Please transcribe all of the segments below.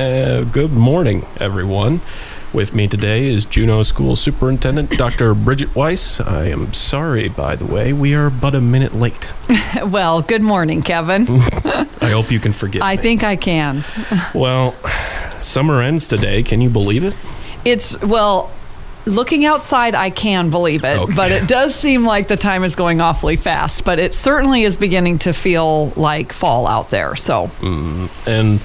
Uh, good morning, everyone. With me today is Juneau School Superintendent Dr. Bridget Weiss. I am sorry, by the way, we are but a minute late. Well, good morning, Kevin. I hope you can forgive I me. think I can. Well, summer ends today. Can you believe it? It's, well, looking outside, I can believe it, Okay. but it does seem like the time is going awfully fast. But it certainly is beginning to feel like fall out there. So, And,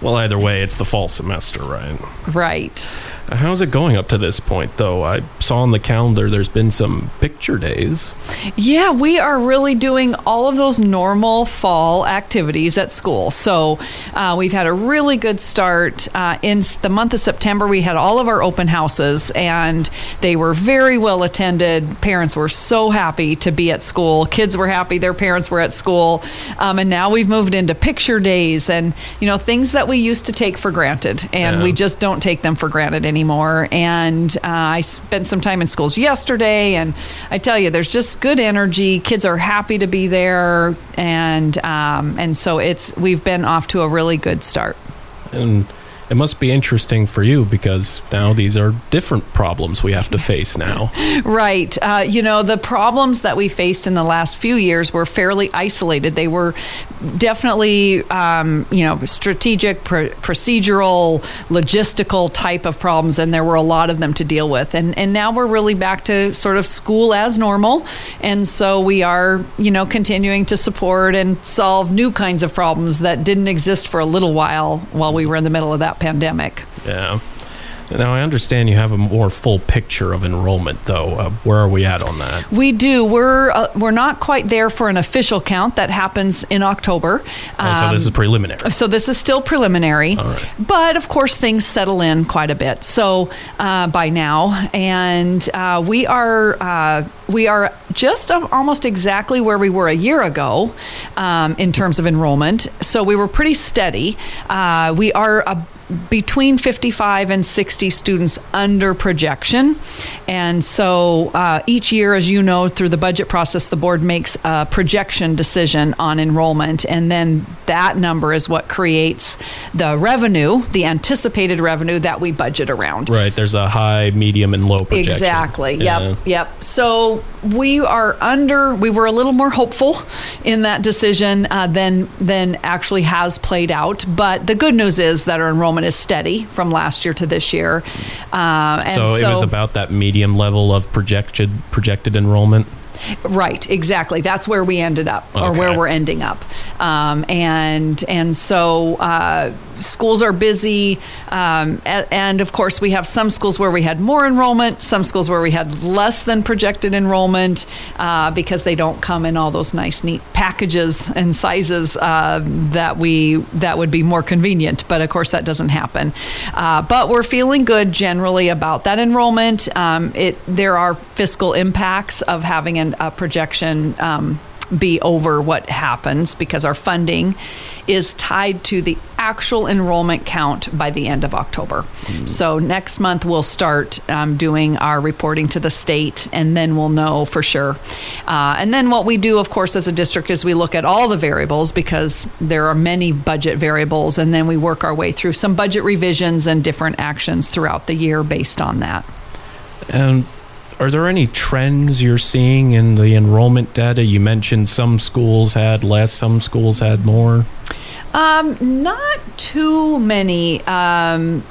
well, either way, it's the fall semester, right? right. How's it going up to this point, though? I saw on the calendar there's been some picture days. Yeah, we are really doing all of those normal fall activities at school. So uh, we've had a really good start. Uh, in the month of September, we had all of our open houses, and they were very well attended. Parents were so happy to be at school. Kids were happy, their parents were at school. Um, and now we've moved into picture days and, you know, things that we used to take for granted. And Yeah. we just don't take them for granted anymore. And uh, I spent some time in schools yesterday, and I tell you, there's just good energy. Kids are happy to be there, and um, and so it's we've been off to a really good start. And it must be interesting for you because now these are different problems we have to face now. Right. Uh, you know, the problems that we faced in the last few years were fairly isolated. They were definitely, um, you know, strategic, pr- procedural, logistical type of problems, and there were a lot of them to deal with. And, and now we're really back to sort of school as normal. And so we are, you know, continuing to support and solve new kinds of problems that didn't exist for a little while while we were in the middle of that pandemic. Yeah. Now, I understand you have a more full picture of enrollment, though. Uh, where are we at on that? We do. We're uh, we're not quite there for an official count that happens in October. Oh, so this is Um, preliminary. so this is still preliminary, right. but of course things settle in quite a bit. So uh, by now, and uh, we are uh, we are just almost exactly where we were a year ago um, in terms of enrollment. So we were pretty steady. Uh, we are. A, between 55 and 60 students under projection. And so uh, each year, as you know, through the budget process, the board makes a projection decision on enrollment. And then that number is what creates the revenue, the anticipated revenue that we budget around. Right. There's a high, medium, and low projection. Exactly. Yeah. Yep. Yep. So we are under. We were a little more hopeful in that decision uh, than than actually has played out. But the good news is that our enrollment is steady from last year to this year. Uh, and So, so, it was about that medium level of projected projected enrollment. Right, exactly. That's where we ended up, or where we're ending up, um, and and so uh, schools are busy, um, and of course we have some schools where we had more enrollment, some schools where we had less than projected enrollment uh, because they don't come in all those nice, neat packages and sizes uh, that we that would be more convenient. But of course that doesn't happen. Uh, but we're feeling good generally about that enrollment. Um, it there are fiscal impacts of having an, a projection. Um, be over what happens because our funding is tied to the actual enrollment count by the end of October. So next month we'll start um, doing our reporting to the state, and then we'll know for sure. Uh, and then what we do, of course, as a district is we look at all the variables because there are many budget variables, and then we work our way through some budget revisions and different actions throughout the year based on that. And are there any trends you're seeing in the enrollment data? You mentioned some schools had less, some schools had more. Um, not too many um,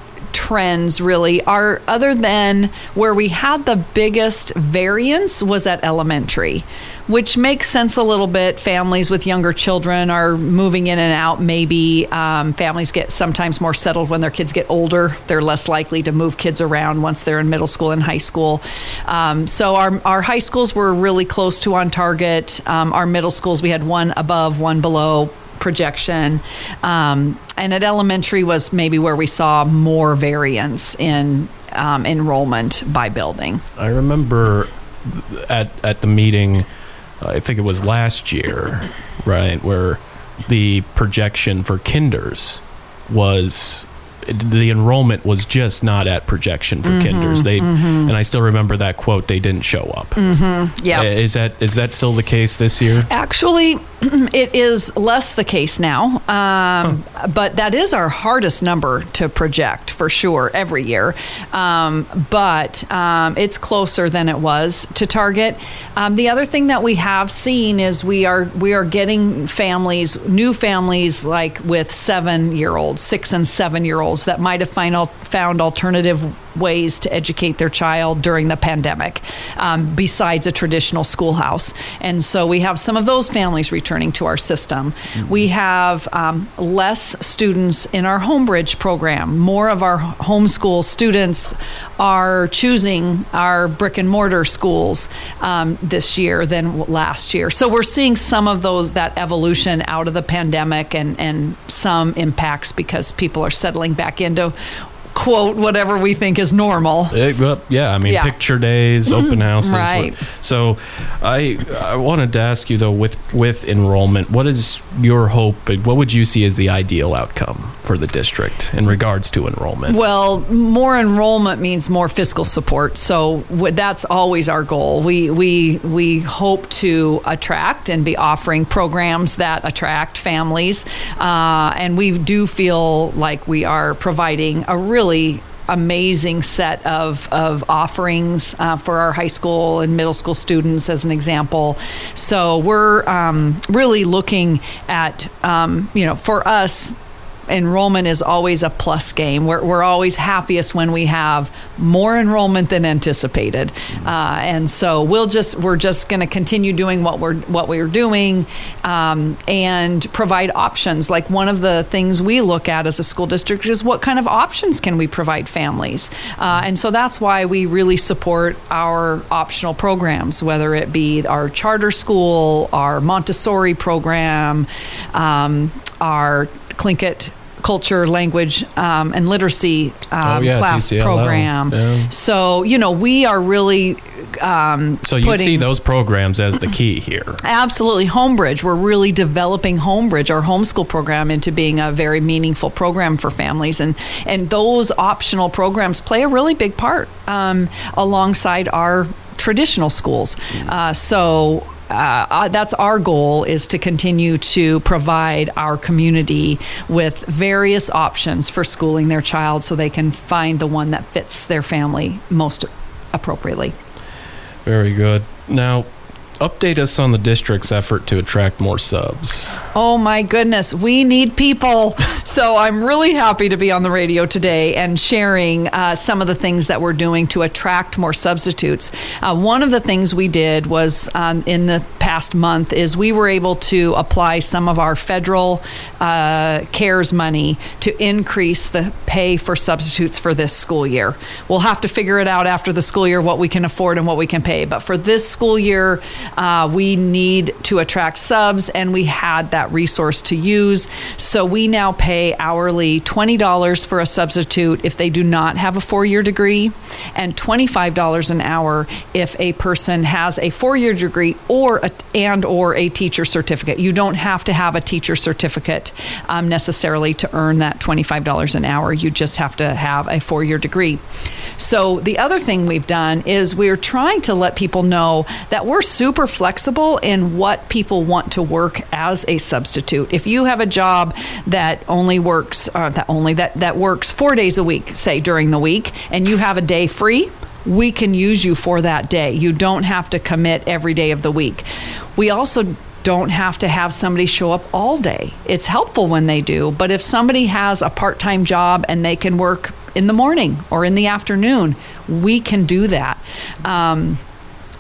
trends really are other than where we had the biggest variance was at elementary which makes sense a little bit. Families with younger children are moving in and out. Maybe um, families get sometimes more settled when their kids get older. They're less likely to move kids around once they're in middle school and high school. Um, so our, our high schools were really close to on target. Um, our middle schools we had one above one below projection. Um, and at elementary was maybe where we saw more variance in um, enrollment by building. I remember at at the meeting, I think it was last year, right, where the projection for kinders was the enrollment was just not at projection for Mm-hmm, kinders. They and I still remember that quote. They didn't show up. Yeah. Uh, Is that is that still the case this year? Actually, it is less the case now, um, but that is our hardest number to project for sure every year. Um, but um, it's closer than it was to target. Um, the other thing that we have seen is we are we are getting families, new families, like with seven year olds, six and seven year olds that might have find, al- found alternative ways to educate their child during the pandemic um, besides a traditional schoolhouse. And so we have some of those families returning to our system. We have um, less students in our Homebridge program. More of our homeschool students are choosing our brick and mortar schools um, this year than last year. So we're seeing some of those, that evolution out of the pandemic and, and some impacts because people are settling back into quote whatever we think is normal. Eh, well, yeah, I mean, Yeah. picture days, open houses. what- Right. So, I I wanted to ask you though, with with enrollment, what is your hope? What would you see as the ideal outcome for the district in regards to enrollment? Well, more enrollment means more fiscal support, so w- that's always our goal. We we we hope to attract and be offering programs that attract families, uh, and we do feel like we are providing a really amazing set of, of offerings uh, for our high school and middle school students as an example. So we're um, really looking at um, you know for us enrollment is always a plus game. We're, we're always happiest when we have more enrollment than anticipated, uh, and so we'll just we're just going to continue doing what we're what we're doing, um, and provide options. Like one of the things we look at as a school district is what kind of options can we provide families, uh, and so that's why we really support our optional programs, whether it be our charter school, our Montessori program, um, our Tlingit culture, language, um, and literacy um, Oh, yeah, class TCLL, program. yeah. So, you know, we are really um, So you see those programs as the key here. Absolutely. Homebridge. We're really developing Homebridge, our homeschool program, into being a very meaningful program for families. And, and those optional programs play a really big part um, alongside our traditional schools. Uh, so, uh, uh, that's our goal is to continue to provide our community with various options for schooling their child so they can find the one that fits their family most appropriately. Very good. Now, update us on the district's effort to attract more subs. Oh my goodness, we need people. So I'm really happy to be on the radio today and sharing uh, some of the things that we're doing to attract more substitutes. Uh, one of the things we did was um, in the past month is we were able to apply some of our federal uh, CARES money to increase the pay for substitutes for this school year. We'll have to figure it out after the school year what we can afford and what we can pay. But for this school year, uh, we need to attract subs, and we had that resource to use. So we now pay hourly $20 for a substitute if they do not have a four year degree, and $25 an hour if a person has a four year degree or a, and or a teacher certificate. You don't have to have a teacher certificate um, necessarily to earn that $25 an hour. You just have to have a four year degree. So the other thing we've done is we're trying to let people know that we're super flexible in what people want to work as a substitute. If you have a job that only works uh, that only that that works 4 days a week, say during the week, and you have a day free, we can use you for that day. You don't have to commit every day of the week. We also don't have to have somebody show up all day. It's helpful when they do, but if somebody has a part time job and they can work in the morning or in the afternoon, we can do that. Um,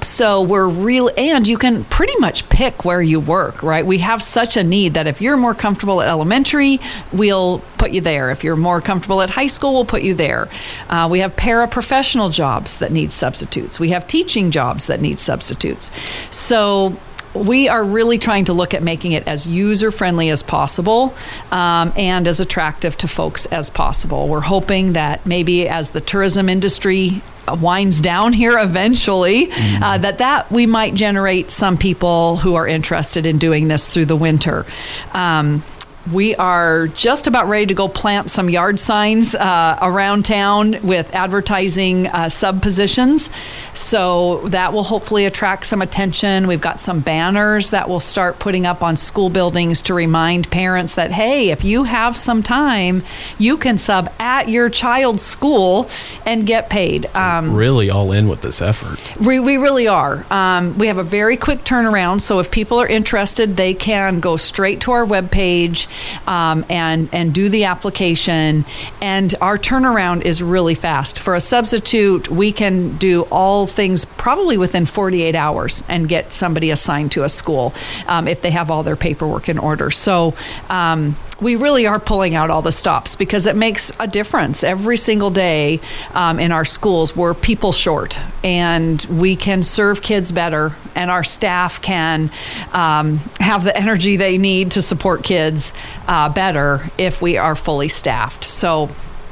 so we're real, and you can pretty much pick where you work, right? We have such a need that if you're more comfortable at elementary, we'll put you there. If you're more comfortable at high school, we'll put you there. Uh, we have paraprofessional jobs that need substitutes. We have teaching jobs that need substitutes. So we are really trying to look at making it as user friendly as possible um, and as attractive to folks as possible. We're hoping that maybe as the tourism industry winds down here eventually uh, that that we might generate some people who are interested in doing this through the winter um, we are just about ready to go plant some yard signs uh, around town with advertising uh, sub positions. So that will hopefully attract some attention. We've got some banners that we'll start putting up on school buildings to remind parents that, hey, if you have some time, you can sub at your child's school and get paid. Um, really all in with this effort. We, we really are. Um, we have a very quick turnaround. So if people are interested, they can go straight to our webpage um, and and do the application. And our turnaround is really fast. For a substitute, we can do all things probably within 48 hours and get somebody assigned to a school um, if they have all their paperwork in order. So um, we really are pulling out all the stops because it makes a difference every single day um, in our schools. We're people short, and we can serve kids better, and our staff can um, have the energy they need to support kids uh, better if we are fully staffed. So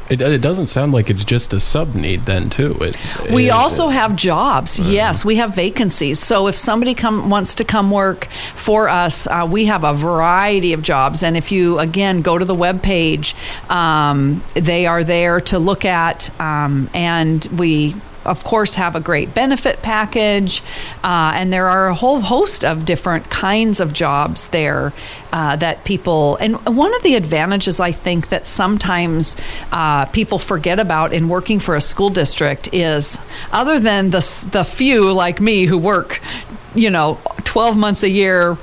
it, it, doesn't sound like it's just a sub need then too. It, we it, also have jobs. Uh, yes, we have vacancies. So if somebody come wants to come work for us, uh, we have a variety of jobs. And if you again go to the web page, um, they are there to look at, um, and we of course, have a great benefit package, uh, and there are a whole host of different kinds of jobs there uh, that people. And one of the advantages I think that sometimes uh, people forget about in working for a school district is, other than the the few like me who work, you know, twelve months a year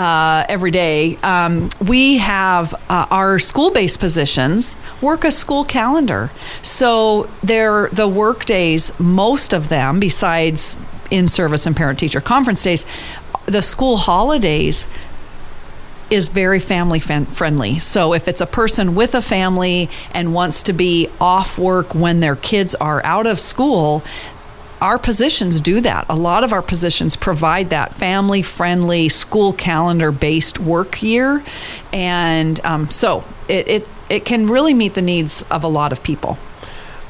uh, every day. Um, we have uh, our school based positions work a school calendar. So they're the work days, most of them, besides in service and parent teacher conference days, the school holidays is very family friendly. So if it's a person with a family and wants to be off work when their kids are out of school, our positions do that. A lot of our positions provide that family friendly, school calendar based work year. And um, so it, it, it can really meet the needs of a lot of people.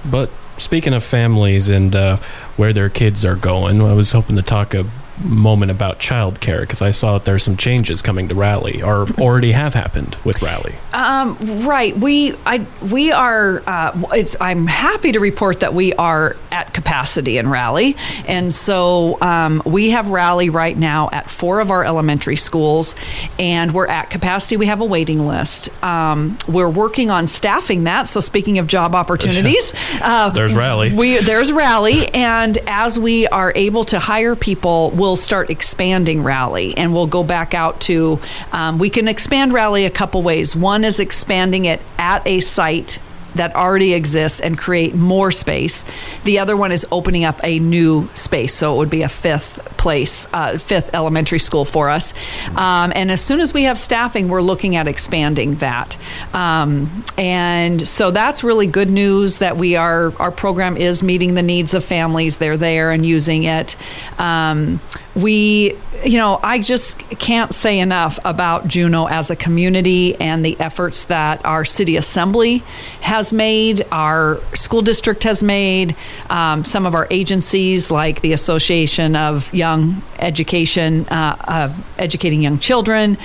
But speaking of families and uh, where their kids are going, I was hoping to talk a moment about childcare because I saw that there's some changes coming to Rally or already have happened with Rally. Um, right. We I we are. Uh, it's. I'm happy to report that we are at capacity in Rally, and so um, we have Rally right now at four of our elementary schools, and we're at capacity. We have a waiting list. Um, we're working on staffing that. So speaking of job opportunities, uh, there's Rally. We there's Rally, and as we are able to hire people, we'll we'll start expanding Rally and we'll go back out to, um, we can expand Rally a couple ways. One is expanding it at a site that already exists and create more space. The other one is opening up a new space. So it would be a fifth place, uh, fifth elementary school for us. Um, and as soon as we have staffing, we're looking at expanding that. Um, and so that's really good news that we are, our program is meeting the needs of families. They're there and using it. Um, we you know i just can't say enough about juneau as a community and the efforts that our city assembly has made our school district has made um, some of our agencies like the association of young education uh, uh, educating young children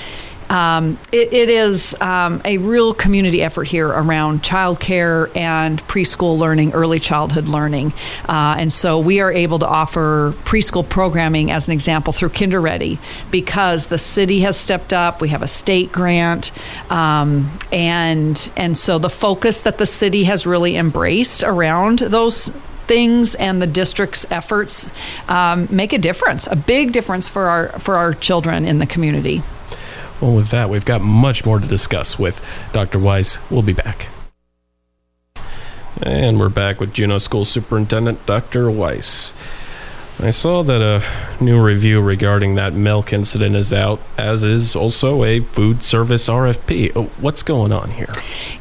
um, it, it is um, a real community effort here around childcare and preschool learning, early childhood learning. Uh, and so we are able to offer preschool programming as an example through Kinder Ready because the city has stepped up. We have a state grant. Um, and, and so the focus that the city has really embraced around those things and the district's efforts um, make a difference, a big difference for our for our children in the community. Well, with that, we've got much more to discuss with Dr. Weiss. We'll be back. And we're back with Juneau School Superintendent Dr. Weiss. I saw that a new review regarding that milk incident is out, as is also a food service RFP. Oh, what's going on here?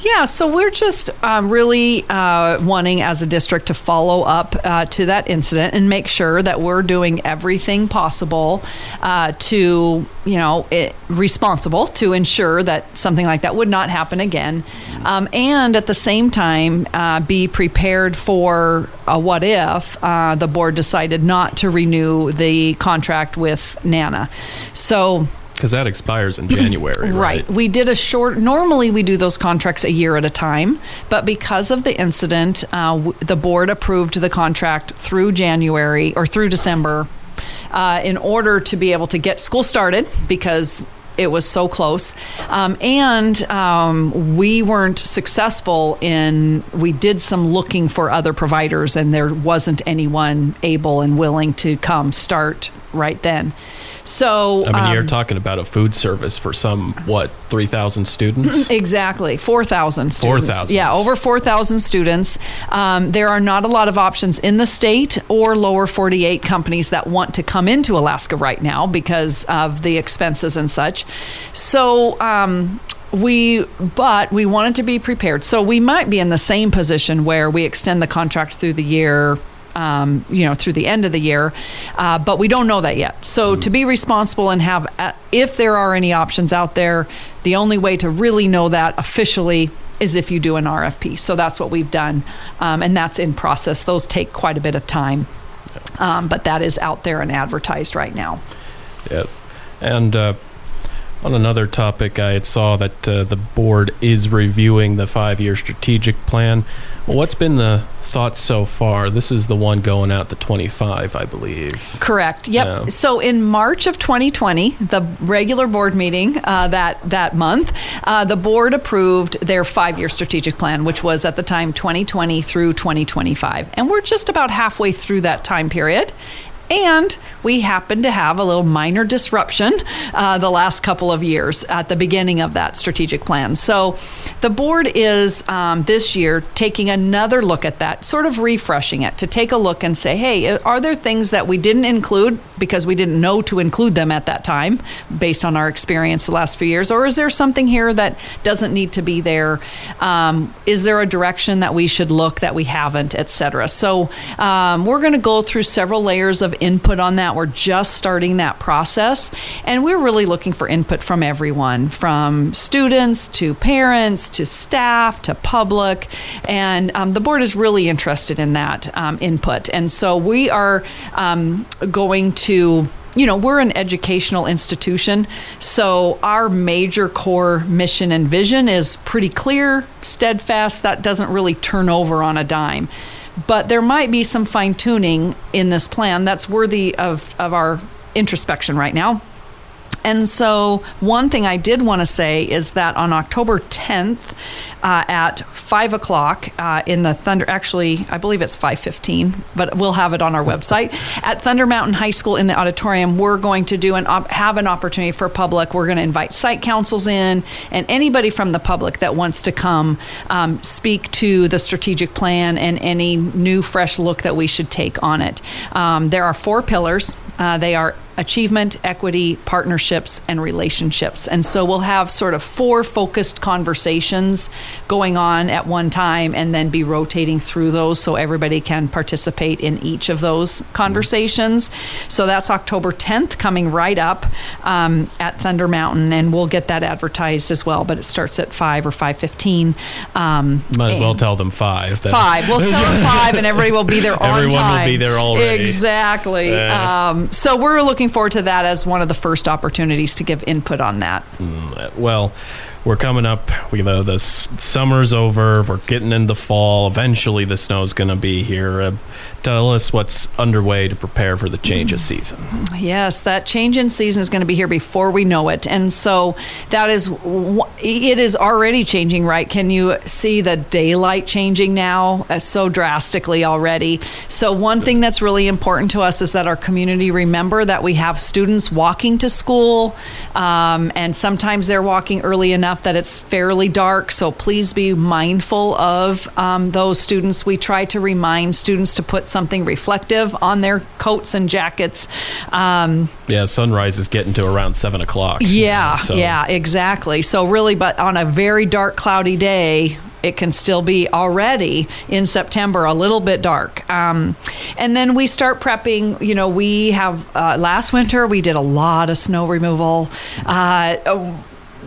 Yeah, so we're just um, really uh, wanting as a district to follow up uh, to that incident and make sure that we're doing everything possible uh, to, you know, it, responsible to ensure that something like that would not happen again. Um, and at the same time, uh, be prepared for a what if uh, the board decided not to renew the contract with Nana. So Because that expires in January, right? Right. We did a short. Normally, we do those contracts a year at a time, but because of the incident, uh, w- the board approved the contract through January or through December uh, in order to be able to get school started because it was so close. Um, and um, we weren't successful in, we did some looking for other providers, and there wasn't anyone able and willing to come start right then. So, I mean, you're um, talking about a food service for some, what, 3,000 students? Exactly, 4,000 students. 4,000. Yeah, over 4,000 students. Um, there are not a lot of options in the state or lower 48 companies that want to come into Alaska right now because of the expenses and such. So, um, we but we wanted to be prepared so we might be in the same position where we extend the contract through the year um, you know through the end of the year uh, but we don't know that yet. So to be responsible and have uh, if there are any options out there the only way to really know that officially is if you do an rfp so that's what we've done um, and that's in process. Those take quite a bit of time um, but that is out there and advertised right now. Yep. And uh, on another topic, I had saw that uh, the board is reviewing the five-year strategic plan. Well, what's been the thoughts so far? This is the one going out to 25, I believe. Correct. Yep. Yeah. So in March of 2020, the regular board meeting uh, that that month, uh, the board approved their five-year strategic plan, which was at the time 2020 through 2025, and we're just about halfway through that time period. And we happened to have a little minor disruption uh, the last couple of years at the beginning of that strategic plan. So the board is um, this year taking another look at that, sort of refreshing it to take a look and say, hey, are there things that we didn't include because we didn't know to include them at that time based on our experience the last few years? Or is there something here that doesn't need to be there? Um, is there a direction that we should look that we haven't, et cetera? So um, we're going to go through several layers of input on that. We're just starting that process, and we're really looking for input from everyone from students to parents to staff to public. And um, the board is really interested in that um, input. And so we are um, going to you know, we're an educational institution, so our major core mission and vision is pretty clear, steadfast. That doesn't really turn over on a dime. But there might be some fine tuning in this plan that's worthy of, of our introspection right now. And so, one thing I did want to say is that on October 10th uh, at 5 o'clock uh, in the Thunder, actually, I believe it's 5.15, but we'll have it on our website. At Thunder Mountain High School in the auditorium, we're going to do an op- have an opportunity for public. We're going to invite site councils in and anybody from the public that wants to come um, speak to the strategic plan and any new, fresh look that we should take on it. Um, there are four pillars. Uh, they are achievement, equity, partnerships, and relationships. And so we'll have sort of four focused conversations going on at one time and then be rotating through those so everybody can participate in each of those conversations. So that's October 10th coming right up um, at Thunder Mountain, and we'll get that advertised as well, but it starts at 5 or 5.15. Um, Might as well tell them five. then. Five. We'll tell them five, and everybody will be there on Everyone will time. be there already. Exactly. Yeah. Um, so we're looking forward to that as one of the first opportunities to give input on that. well, we're coming up. We know the summer's over. We're getting into fall. Eventually, the snow's going to be here. Uh, tell us what's underway to prepare for the change of season. Yes, that change in season is going to be here before we know it, and so that is, it is already changing. Right? Can you see the daylight changing now uh, so drastically already? So one thing that's really important to us is that our community remember that we have students walking to school, um, and sometimes they're walking early enough that it's fairly dark. So please be mindful of um, those students. We try to remind students to put something reflective on their coats and jackets. Um, Yeah, sunrise is getting to around seven o'clock. yeah, So- yeah, exactly. So really, but on a very dark, cloudy day, it can still be already in September a little bit dark. Um, and then we start prepping. You know, we have uh, last winter we did a lot of snow removal. Uh,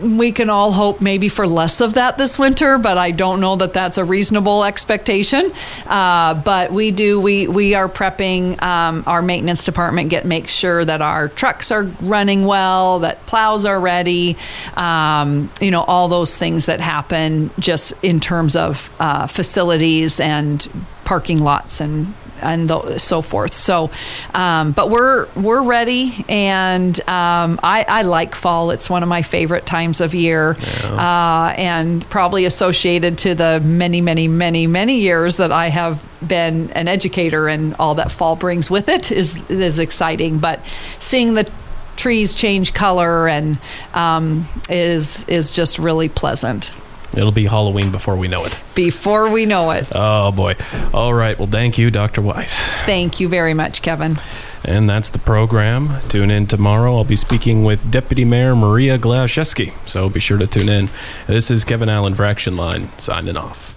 we can all hope maybe for less of that this winter, but I don't know that that's a reasonable expectation. Uh, but we do we we are prepping um, our maintenance department get make sure that our trucks are running well, that plows are ready, um, you know all those things that happen just in terms of uh, facilities and parking lots and and th- so forth. So, um, but we're we're ready, and um, I, I, like fall. It's one of my favorite times of year, yeah. uh, and probably associated to the many, many, many, many years that I have been an educator, and all that fall brings with it is is exciting. But seeing the trees change color and um, is is just really pleasant. It'll be Halloween before we know it. Before we know it. Oh, boy. All right. Well, thank you, Dr. Weiss. Thank you very much, Kevin. And that's the program. Tune in tomorrow. I'll be speaking with Deputy Mayor Maria Gladziszewski, so be sure to tune in. This is Kevin Allen for Action Line, signing off.